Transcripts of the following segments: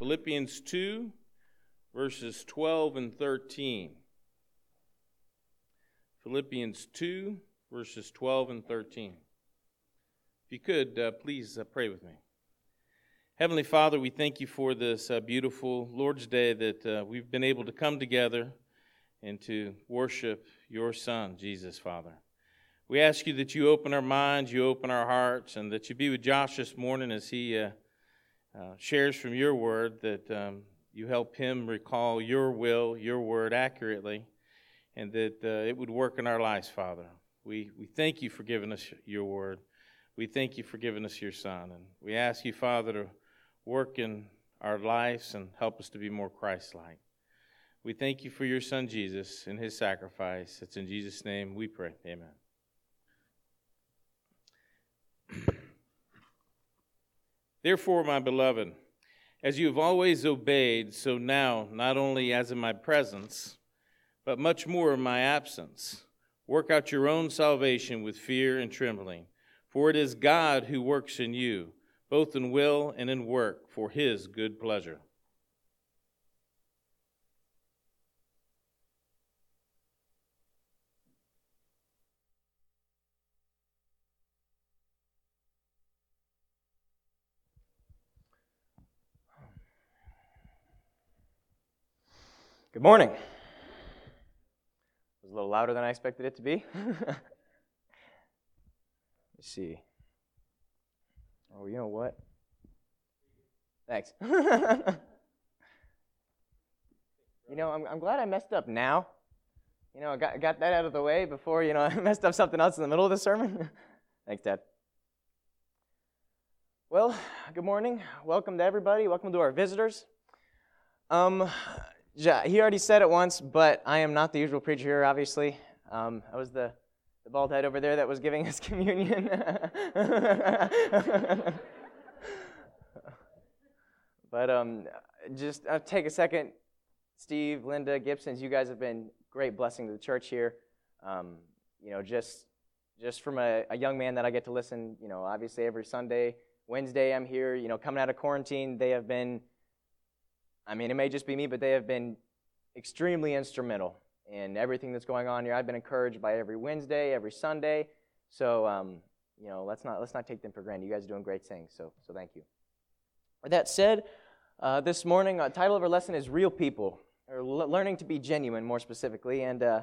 Philippians 2, verses 12 and 13. Philippians 2, verses 12 and 13. If you could, uh, please uh, pray with me. Heavenly Father, we thank you for this uh, beautiful Lord's Day that uh, we've been able to come together and to worship your Son, Jesus, Father. We ask you that you open our minds, you open our hearts, and that you be with Josh this morning as he uh, shares from your word, that um, you help him recall your will, your word accurately, and that uh, it would work in our lives, Father. We, we thank you for giving us your word. We thank you for giving us your Son. And we ask you, Father, to work in our lives and help us to be more Christ like. We thank you for your Son, Jesus, and his sacrifice. It's in Jesus' name we pray. Amen. Therefore, my beloved, as you have always obeyed, so now, not only as in my presence, but much more in my absence, work out your own salvation with fear and trembling. For it is God who works in you, both in will and in work, for his good pleasure. Good morning. It was a little louder than I expected it to be. Let's see. Oh, you know what? Thanks. you know, I'm, I'm glad I messed up now. You know, I got, got that out of the way before, you know, I messed up something else in the middle of the sermon. Thanks, Dad. Well, good morning. Welcome to everybody. Welcome to our visitors. Um, he already said it once, but I am not the usual preacher here, obviously. Um, I was the, the bald head over there that was giving us communion. but um, just uh, take a second. Steve, Linda, Gibsons, you guys have been great blessing to the church here. Um, you know, just just from a, a young man that I get to listen, you know, obviously every Sunday, Wednesday I'm here. You know, coming out of quarantine, they have been I mean, it may just be me, but they have been extremely instrumental in everything that's going on here. I've been encouraged by every Wednesday, every Sunday. So, um, you know, let's not let's not take them for granted. You guys are doing great things. So, so thank you. With that said, uh, this morning, the uh, title of our lesson is "Real People," or learning to be genuine, more specifically. And uh,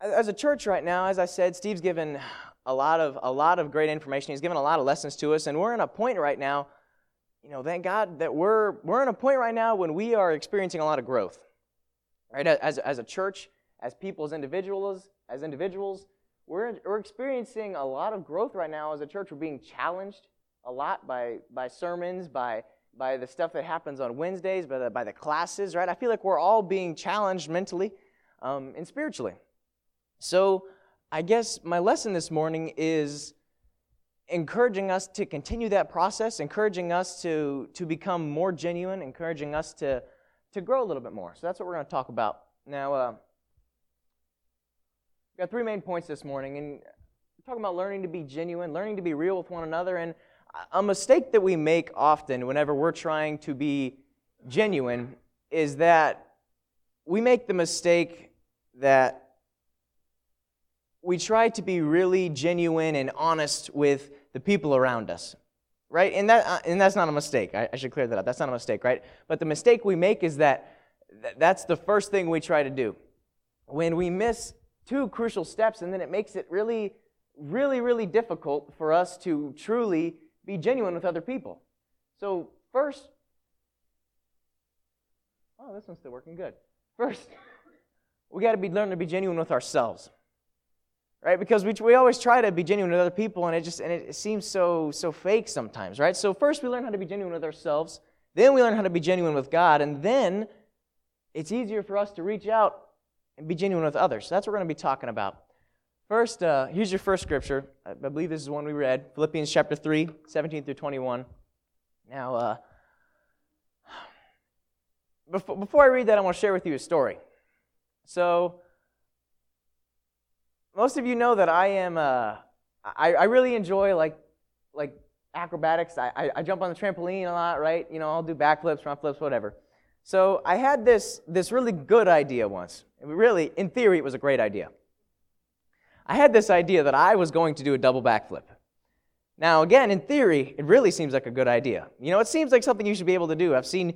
as a church right now, as I said, Steve's given a lot of a lot of great information. He's given a lot of lessons to us, and we're in a point right now you know, thank God that we're, we're in a point right now when we are experiencing a lot of growth. Right? As, as a church, as people, as individuals, as individuals, we're, we're experiencing a lot of growth right now as a church. We're being challenged a lot by, by sermons, by, by the stuff that happens on Wednesdays, by the, by the classes, right? I feel like we're all being challenged mentally um, and spiritually. So I guess my lesson this morning is encouraging us to continue that process, encouraging us to, to become more genuine, encouraging us to, to grow a little bit more. So that's what we're going to talk about. Now, uh, we've got three main points this morning, and we're talking about learning to be genuine, learning to be real with one another, and a mistake that we make often whenever we're trying to be genuine is that we make the mistake that we try to be really genuine and honest with the people around us right? And that uh, and that's not a mistake. I, I, should clear that up. That's not a mistake right? But the mistake we make is that th- that's the first thing we try to do. When we miss two crucial steps and then it makes it really really really difficult for us to truly be genuine with other people. So first oh this one's still working good. First we got to be learning to be genuine with ourselves right? Because we, we always try to be genuine with other people and it just and it, seems so so fake sometimes right? So first we learn how to be genuine with ourselves then we learn how to be genuine with god and then it's easier for us to reach out and be genuine with others. That's what we're going to be talking about. First uh, here's your first scripture. I believe this is one we read philippians chapter 3 17 through 21 now uh, before, before i read that i want to share with you a story. So most of you know that I am, uh, I, I really enjoy like, like acrobatics. I, I, I jump on the trampoline a lot, right? You know, I'll do backflips, front flips, whatever. So I had this, this really good idea once. Really, in theory, it was a great idea. I had this idea that I was going to do a double backflip. Now, again, in theory, it really seems like a good idea. You know, it seems like something you should be able to do. I've seen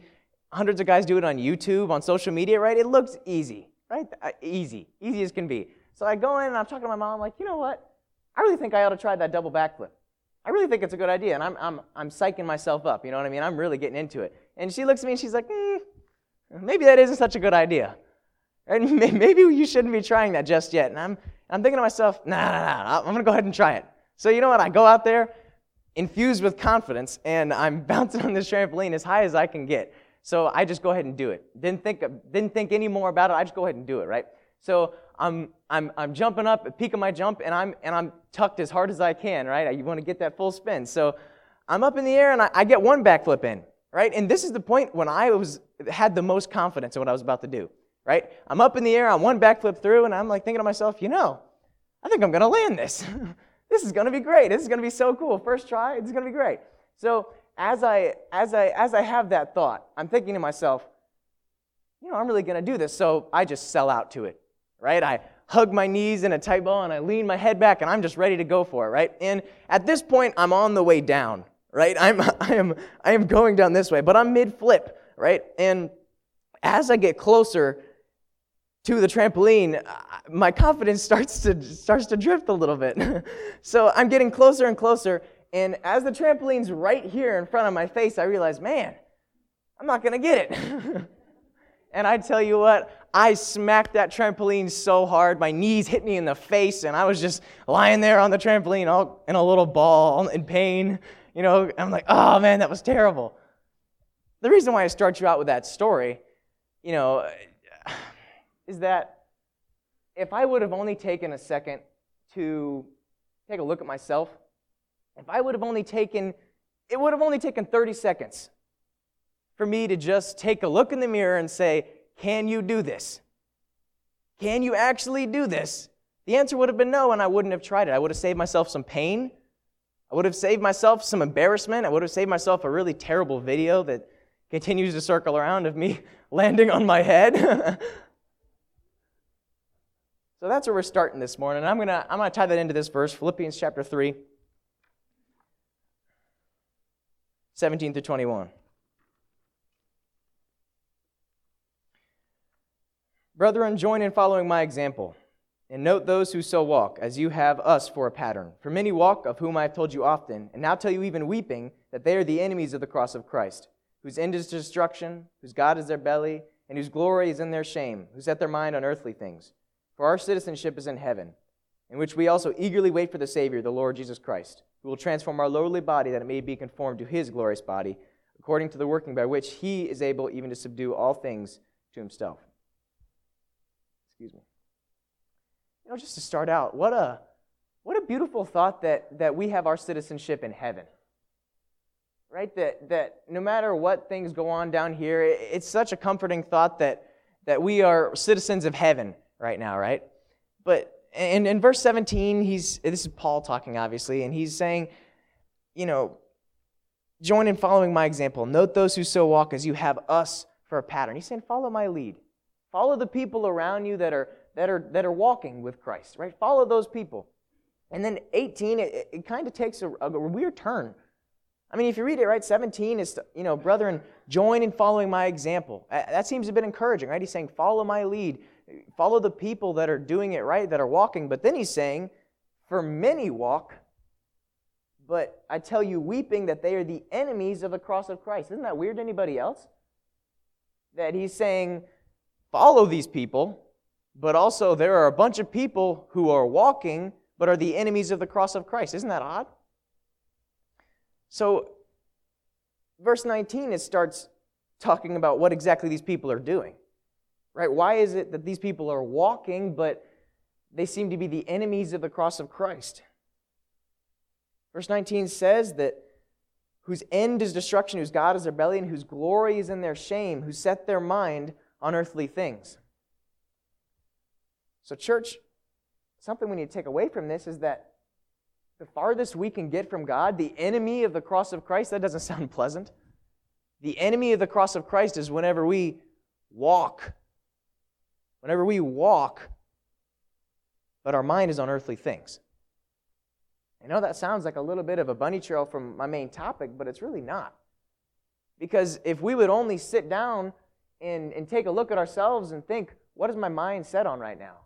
hundreds of guys do it on YouTube, on social media, right? It looks easy, right? Easy, easy as can be. So I go in and I'm talking to my mom, like, you know what? I really think I ought to try that double backflip. I really think it's a good idea, and I'm, I'm, I'm psyching myself up, you know what I mean? I'm really getting into it. And she looks at me and she's like, mm, maybe that isn't such a good idea. And maybe you shouldn't be trying that just yet. And I'm, I'm thinking to myself, nah, nah, nah, I'm going to go ahead and try it. So you know what? I go out there, infused with confidence, and I'm bouncing on this trampoline as high as I can get. So I just go ahead and do it. Didn't think, didn't think any more about it. I just go ahead and do it, right? So I'm, I'm, I'm jumping up at peak of my jump, and I'm, and I'm tucked as hard as I can, right? You want to get that full spin. So I'm up in the air, and I, I get one backflip in, right? And this is the point when I was, had the most confidence in what I was about to do, right? I'm up in the air, I'm one backflip through, and I'm like thinking to myself, you know, I think I'm going to land this. this is going to be great. This is going to be so cool. First try, it's going to be great. So as I, as, I, as I have that thought, I'm thinking to myself, you know, I'm really going to do this. So I just sell out to it, right? I hug my knees in a tight ball and I lean my head back and I'm just ready to go for it, right? And at this point, I'm on the way down, right? I'm, I, am, I am going down this way, but I'm mid flip, right? And as I get closer to the trampoline, my confidence starts to, starts to drift a little bit. so I'm getting closer and closer, and as the trampoline's right here in front of my face, I realize, man, I'm not going to get it. and I tell you what, I smacked that trampoline so hard, my knees hit me in the face, and I was just lying there on the trampoline, all in a little ball, in pain. You know, I'm like, oh man, that was terrible. The reason why I start you out with that story, you know, is that if I would have only taken a second to take a look at myself, if I would have only taken, it would have only taken 30 seconds for me to just take a look in the mirror and say, Can you do this? Can you actually do this? The answer would have been no, and I wouldn't have tried it. I would have saved myself some pain. I would have saved myself some embarrassment. I would have saved myself a really terrible video that continues to circle around of me landing on my head. so that's where we're starting this morning. I'm going to I'm going to tie that into this verse, Philippians chapter 3. 17 through 21. Brethren, join in following my example, and note those who so walk, as you have us for a pattern. For many walk, of whom I have told you often, and now tell you even weeping, that they are the enemies of the cross of Christ, whose end is destruction, whose God is their belly, and whose glory is in their shame, who set their mind on earthly things. For our citizenship is in heaven, in which we also eagerly wait for the Savior, the Lord Jesus Christ who will transform our lowly body that it may be conformed to his glorious body, according to the working by which he is able even to subdue all things to himself. Excuse me. You know, just to start out, what a what a beautiful thought that, that we have our citizenship in heaven. Right? That that no matter what things go on down here, it's such a comforting thought that that we are citizens of heaven right now, right? But and in verse 17, he's this is Paul talking, obviously, and he's saying, you know, join in following my example. Note those who so walk as you have us for a pattern. He's saying, follow my lead. Follow the people around you that are that are that are walking with Christ, right? Follow those people. And then 18, it, it kind of takes a, a, weird turn. I mean, if you read it right, 17 is, you know, brethren, join in following my example. That seems a bit encouraging, right? He's saying, follow my lead follow the people that are doing it right, that are walking. But then he's saying, For many walk, but I tell you, weeping, that they are the enemies of the cross of Christ. Isn't that weird to anybody else? That he's saying, Follow these people, but also there are a bunch of people who are walking, but are the enemies of the cross of Christ. Isn't that odd? So, verse 19, it starts talking about what exactly these people are doing. Right? Why is it that these people are walking, but they seem to be the enemies of the cross of Christ? Verse 19 says that whose end is destruction, whose God is and whose glory is in their shame, who set their mind on earthly things. So, church, something we need to take away from this is that the farthest we can get from God, the enemy of the cross of Christ, that doesn't sound pleasant. The enemy of the cross of Christ is whenever we walk. Whenever we walk, but our mind is on earthly things. I know that sounds like a little bit of a bunny trail from my main topic, but it's really not. Because if we would only sit down and, and take a look at ourselves and think, what is my mind set on right now?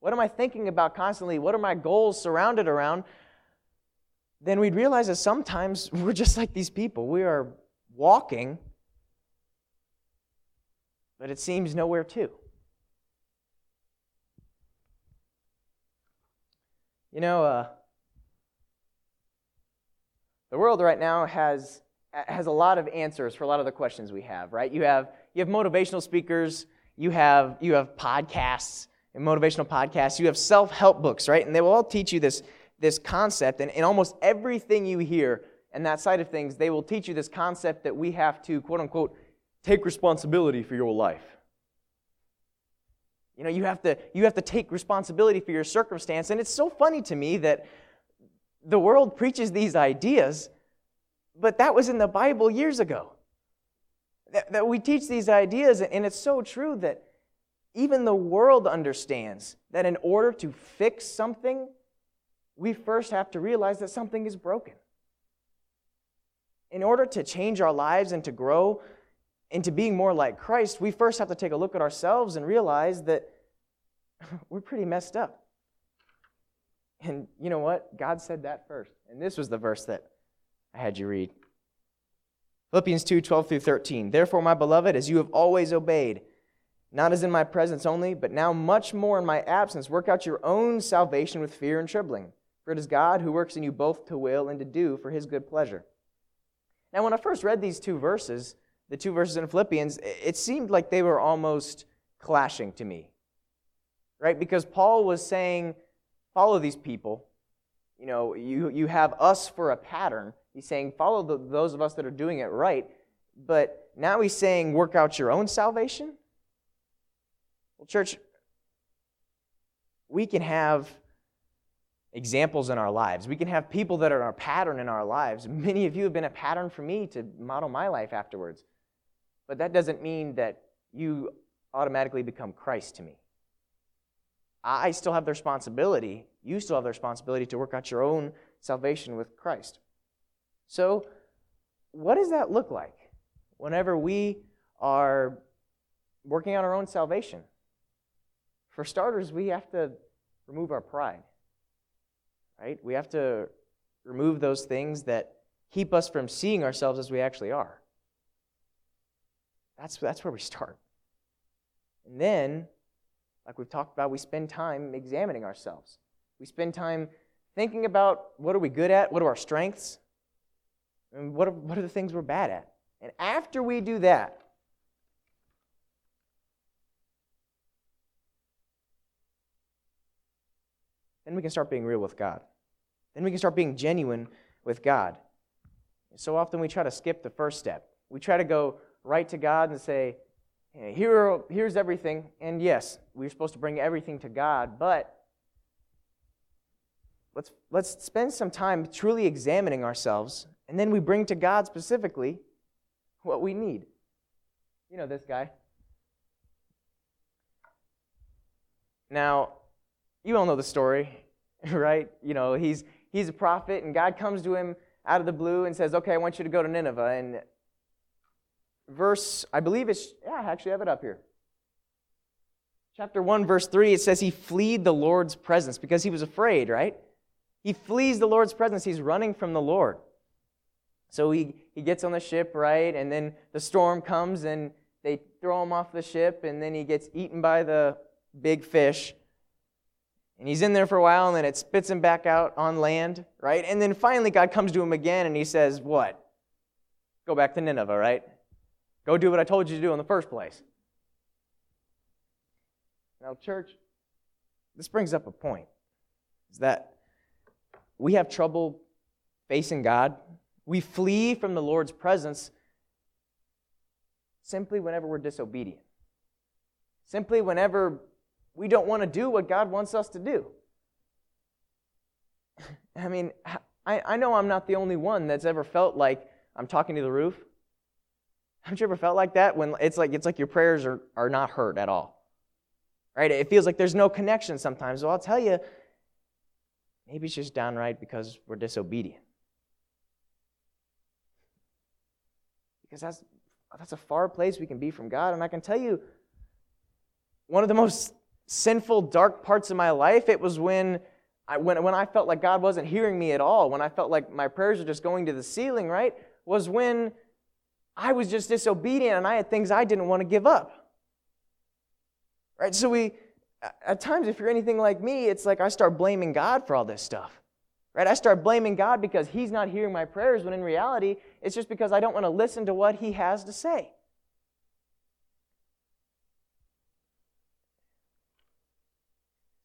What am I thinking about constantly? What are my goals surrounded around? Then we'd realize that sometimes we're just like these people. We are walking, but it seems nowhere to. You know, uh, the world right now has, has a lot of answers for a lot of the questions we have, right? You have, you have motivational speakers, you have, you have podcasts, and motivational podcasts, you have self help books, right? And they will all teach you this, this concept. And in almost everything you hear and that side of things, they will teach you this concept that we have to, quote unquote, take responsibility for your life. You know, you have to you have to take responsibility for your circumstance. And it's so funny to me that the world preaches these ideas, but that was in the Bible years ago. That, that we teach these ideas, and it's so true that even the world understands that in order to fix something, we first have to realize that something is broken. In order to change our lives and to grow into being more like Christ, we first have to take a look at ourselves and realize that we're pretty messed up. And you know what? God said that first. And this was the verse that I had you read. Philippians 2 12 through 13. Therefore, my beloved, as you have always obeyed, not as in my presence only, but now much more in my absence, work out your own salvation with fear and trembling. For it is God who works in you both to will and to do for his good pleasure. Now, when I first read these two verses, the two verses in Philippians, it seemed like they were almost clashing to me. Right? Because Paul was saying, follow these people. You know, you, you have us for a pattern. He's saying, follow the, those of us that are doing it right. But now he's saying, work out your own salvation. Well, church, we can have examples in our lives. We can have people that are a pattern in our lives. Many of you have been a pattern for me to model my life afterwards. But that doesn't mean that you automatically become Christ to me. I still have the responsibility, you still have the responsibility to work out your own salvation with Christ. So, what does that look like whenever we are working on our own salvation? For starters, we have to remove our pride right? We have to remove those things that keep us from seeing ourselves as we actually are. That's, that's where we start. And then, like we've talked about, we spend time examining ourselves. We spend time thinking about what are we good at, what are our strengths, and what are, what are the things we're bad at. And after we do that, then we can start being real with God. Then we can start being genuine with God. So often we try to skip the first step. We try to go right to God and say, Here, here's everything. And yes, we're supposed to bring everything to God, but let's, let's spend some time truly examining ourselves, and then we bring to God specifically what we need. You know this guy. Now, you all know the story, right? You know, he's he's a prophet, and God comes to him out of the blue and says, Okay, I want you to go to Nineveh. And verse, I believe it's, yeah, I actually have it up here. Chapter 1, verse 3, it says he fled the Lord's presence because he was afraid, right? He flees the Lord's presence. He's running from the Lord. So he, he gets on the ship, right? And then the storm comes and they throw him off the ship, and then he gets eaten by the big fish. And he's in there for a while, and then it spits him back out on land, right? And then finally, God comes to him again, and he says, What? Go back to Nineveh, right? Go do what I told you to do in the first place. Now, church, this brings up a point is that we have trouble facing God. We flee from the Lord's presence simply whenever we're disobedient. Simply whenever we don't want to do what God wants us to do. I mean, I, I know I'm not the only one that's ever felt like I'm talking to the roof. Haven't you ever felt like that when it's like it's like your prayers are, are not heard at all? Right? It feels like there's no connection sometimes. Well, I'll tell you, maybe it's just downright because we're disobedient. Because that's that's a far place we can be from God. And I can tell you, one of the most sinful, dark parts of my life, it was when I, when, when I felt like God wasn't hearing me at all, when I felt like my prayers were just going to the ceiling, right? Was when I was just disobedient and I had things I didn't want to give up. Right? So we, at times, if you're anything like me, it's like I start blaming God for all this stuff. Right? I start blaming God because He's not hearing my prayers, when in reality, it's just because I don't want to listen to what He has to say.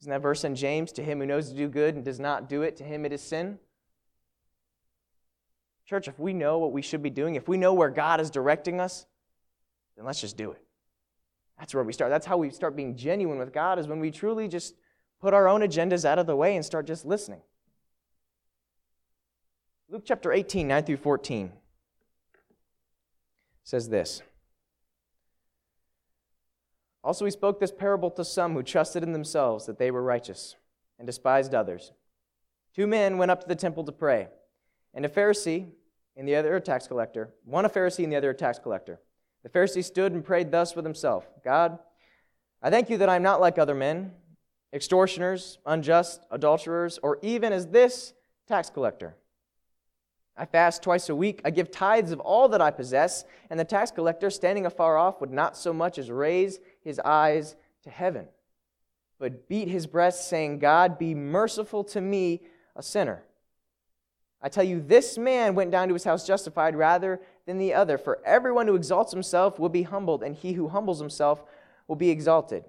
Isn't that verse in James? To him who knows to do good and does not do it, to him it is sin. Church, if we know what we should be doing, if we know where God is directing us, then let's just do it. That's where we start. That's how we start being genuine with God, is when we truly just put our own agendas out of the way and start just listening. Luke chapter 18, 9 through 14 says this. Also, he spoke this parable to some who trusted in themselves that they were righteous and despised others. Two men went up to the temple to pray, and a Pharisee and the other a tax collector, one a Pharisee and the other a tax collector. The Pharisee stood and prayed thus with himself God, I thank you that I am not like other men, extortioners, unjust, adulterers, or even as this tax collector. I fast twice a week. I give tithes of all that I possess. And the tax collector, standing afar off, would not so much as raise his eyes to heaven, but beat his breast, saying, God, be merciful to me, a sinner. I tell you, this man went down to his house justified rather than the other. For everyone who exalts himself will be humbled, and he who humbles himself will be exalted.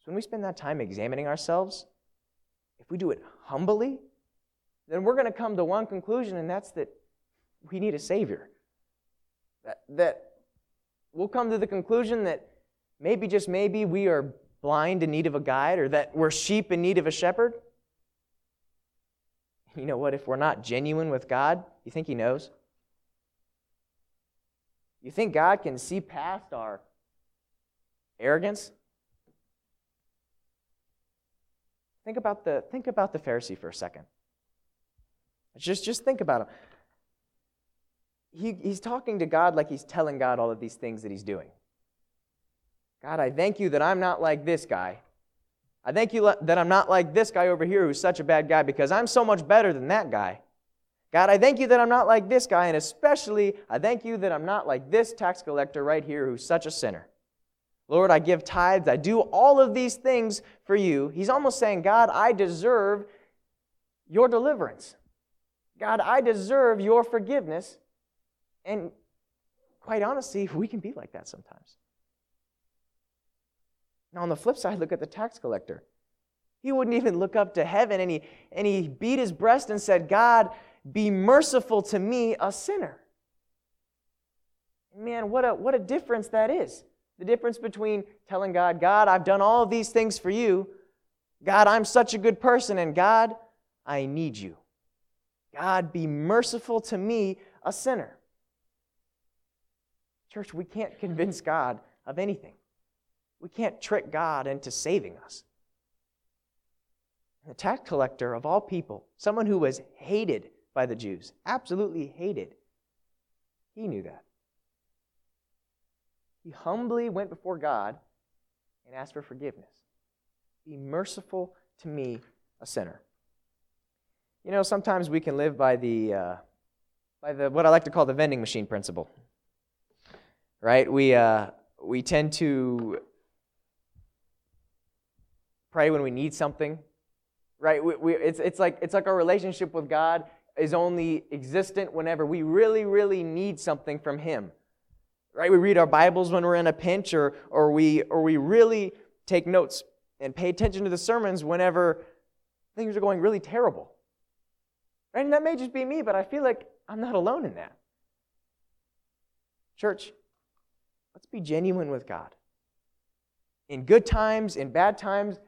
So when we spend that time examining ourselves, if we do it humbly, then we're going to come to one conclusion, and that's that we need a Savior. That, that we'll come to the conclusion that maybe, just maybe, we are blind in need of a guide, or that we're sheep in need of a shepherd. You know what? If we're not genuine with God, you think He knows? You think God can see past our arrogance? Think about the, think about the Pharisee for a second. Just, just think about him. He, he's talking to God like he's telling God all of these things that he's doing. God, I thank you that I'm not like this guy. I thank you that I'm not like this guy over here who's such a bad guy because I'm so much better than that guy. God, I thank you that I'm not like this guy, and especially I thank you that I'm not like this tax collector right here who's such a sinner. Lord, I give tithes. I do all of these things for you. He's almost saying, God, I deserve your deliverance. God, I deserve your forgiveness. And quite honestly, we can be like that sometimes. Now, on the flip side, look at the tax collector. He wouldn't even look up to heaven and he, and he beat his breast and said, God, be merciful to me, a sinner. Man, what a, what a difference that is. The difference between telling God, God, I've done all these things for you. God, I'm such a good person. And God, I need you. God, be merciful to me, a sinner. Church, we can't convince God of anything. We can't trick God into saving us. The tax collector of all people, someone who was hated by the Jews, absolutely hated, he knew that. He humbly went before God and asked for forgiveness. Be merciful to me, a sinner. You know, sometimes we can live by the, uh, by the what I like to call the vending machine principle. Right? We, uh, we tend to pray when we need something. Right? We, we, it's, it's, like, it's like our relationship with God is only existent whenever we really, really need something from Him. Right? We read our Bibles when we're in a pinch, or, or, we, or we really take notes and pay attention to the sermons whenever things are going really terrible. Right? And that may just be me, but I feel like I'm not alone in that. Church, let's be genuine with God. In good times, in bad times,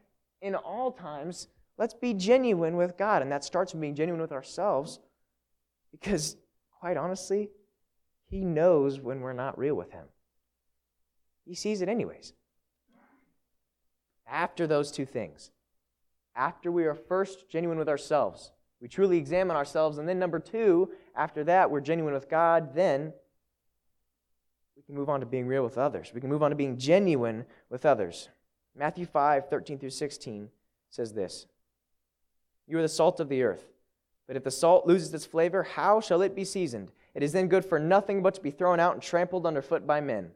in all times, let's be genuine with God. And that starts with being genuine with ourselves because, quite honestly, He knows when we're not real with Him. He sees it anyways. After those two things, after we are first genuine with ourselves, we truly examine ourselves, and then number two, after that, we're genuine with God, then we can move on to being real with others. We can move on to being genuine with others. Matthew 5, 13 through 16 says this You are the salt of the earth. But if the salt loses its flavor, how shall it be seasoned? It is then good for nothing but to be thrown out and trampled underfoot by men.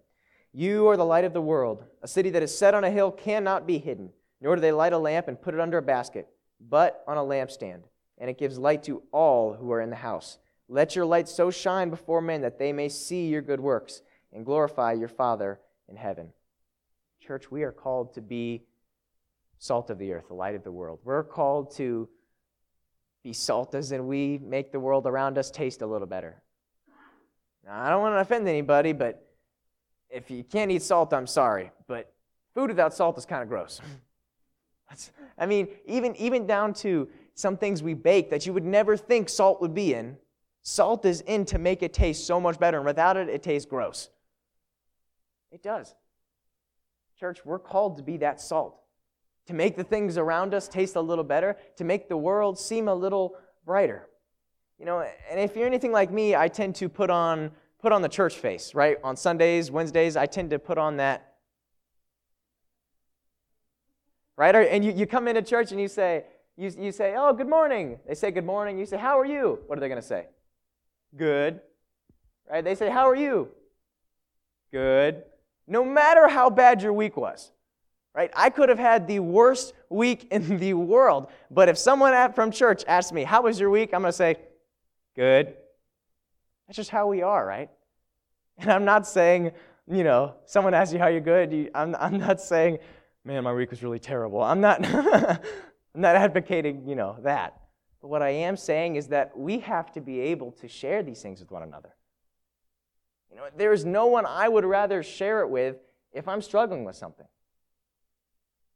You are the light of the world. A city that is set on a hill cannot be hidden, nor do they light a lamp and put it under a basket, but on a lampstand, and it gives light to all who are in the house. Let your light so shine before men that they may see your good works and glorify your Father in heaven. Church, we are called to be salt of the earth, the light of the world. We're called to be salt as in we make the world around us taste a little better. Now, I don't want to offend anybody, but if you can't eat salt, I'm sorry. But food without salt is kind of gross. I mean, even, even down to some things we bake that you would never think salt would be in. Salt is in to make it taste so much better, and without it, it tastes gross. It does. Church, we're called to be that salt, to make the things around us taste a little better, to make the world seem a little brighter. You know, and if you're anything like me, I tend to put on put on the church face, right? On Sundays, Wednesdays, I tend to put on that. Right? And you, you come into church and you say, you, you say, oh, good morning. They say good morning. You say, how are you? What are they going to say? Good. Right? They say, how are you? Good. No matter how bad your week was. Right? I could have had the worst week in the world, but if someone at, from church asks me, how was your week? I'm going to say, good. That's just how we are, right? And I'm not saying, you know, someone asks you how you're good. You, I'm, I'm not saying, man, my week was really terrible. I'm not, I'm not advocating, you know, that. But what I am saying is that we have to be able to share these things with one another. You know, there is no one I would rather share it with if I'm struggling with something.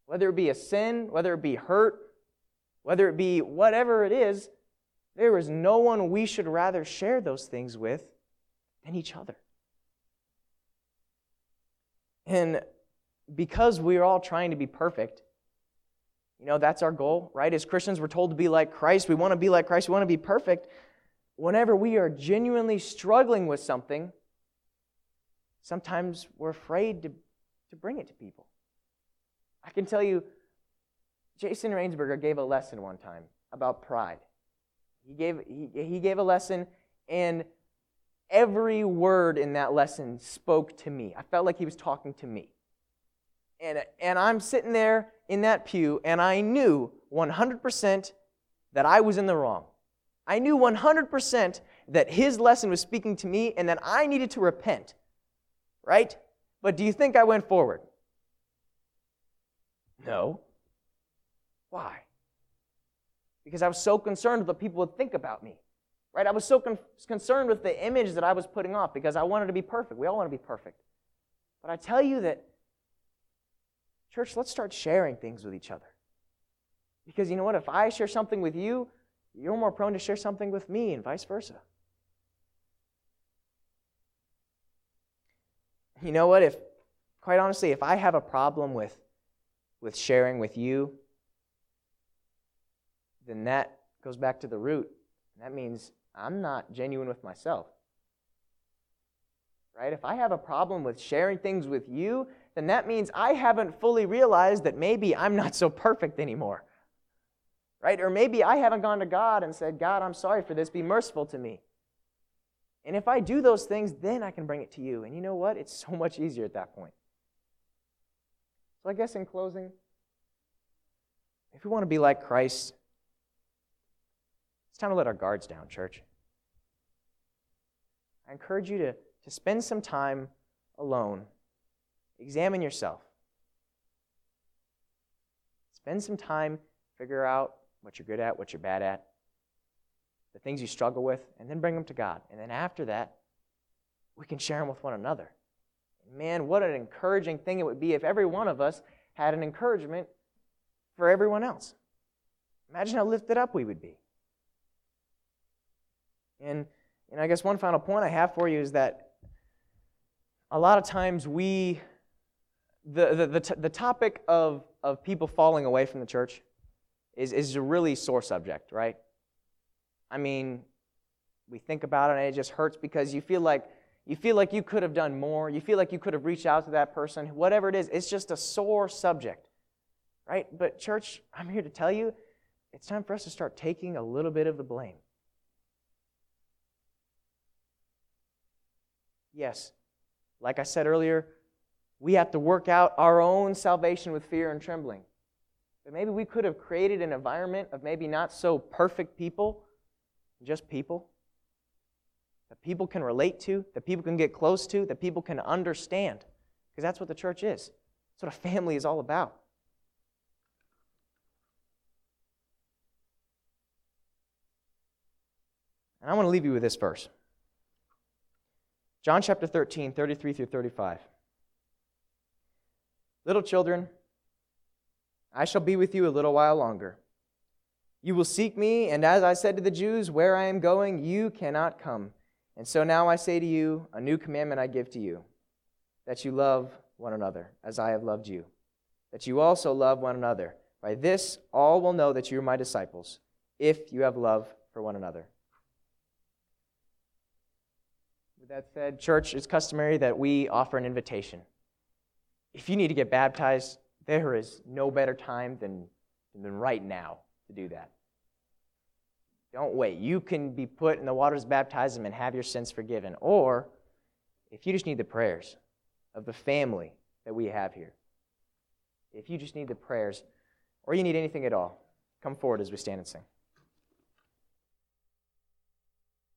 Whether it be a sin, whether it be hurt, whether it be whatever it is, there is no one we should rather share those things with than each other. And because we're all trying to be perfect, you know, that's our goal, right? As Christians, we're told to be like Christ. We want to be like Christ. We want to be perfect. Whenever we are genuinely struggling with something, sometimes we're afraid to, to bring it to people. I can tell you, Jason Rainsberger gave a lesson one time about pride. He gave, he, he gave a lesson, and every word in that lesson spoke to me. I felt like he was talking to me. And, and I'm sitting there in that pew, and I knew 100% that I was in the wrong. I knew 100% that his lesson was speaking to me and that I needed to repent. Right? But do you think I went forward? No. Why? because I was so concerned with what people would think about me. Right? I was so con- concerned with the image that I was putting off because I wanted to be perfect. We all want to be perfect. But I tell you that, church, let's start sharing things with each other. Because you know what? If I share something with you, you're more prone to share something with me, and vice versa. You know what? If, quite honestly, if I have a problem with, with sharing with you, then that goes back to the root. That means I'm not genuine with myself. Right? If I have a problem with sharing things with you, then that means I haven't fully realized that maybe I'm not so perfect anymore. Right? Or maybe I haven't gone to God and said, God, I'm sorry for this. Be merciful to me. And if I do those things, then I can bring it to you. And you know what? It's so much easier at that point. So I guess in closing, if we want to be like Christ, it's time to let our guards down, church. I encourage you to, to spend some time alone. Examine yourself. Spend some time, figure out what you're good at, what you're bad at, the things you struggle with, and then bring them to God. And then after that, we can share them with one another. Man, what an encouraging thing it would be if every one of us had an encouragement for everyone else. imagine how lifted up we would be. And, and I guess one final point I have for you is that a lot of times we, the, the, the, t- the topic of, of people falling away from the church is, is a really sore subject, right? I mean, we think about it and it just hurts because you feel like you feel like you could have done more. You feel like you could have reached out to that person. Whatever it is, it's just a sore subject, right? But, church, I'm here to tell you it's time for us to start taking a little bit of the blame. Yes, like I said earlier, we have to work out our own salvation with fear and trembling. But maybe we could have created an environment of maybe not so perfect people, just people that people can relate to, that people can get close to, that people can understand. Because that's what the church is. That's what a family is all about. And I want to leave you with this verse John chapter 13, 33 through 35. Little children, I shall be with you a little while longer. You will seek me, and as I said to the Jews, where I am going, you cannot come. And so now I say to you, a new commandment I give to you, that you love one another as I have loved you, that you also love one another. By this, all will know that you are my disciples, if you have love for one another. With that said, church, it's customary that we offer an invitation. If you need to get baptized, there is no better time than, than right now to do that. Don't wait. You can be put in the waters of baptism and have your sins forgiven. Or, if you just need the prayers of the family that we have here, if you just need the prayers, or you need anything at all, come forward as we stand and sing.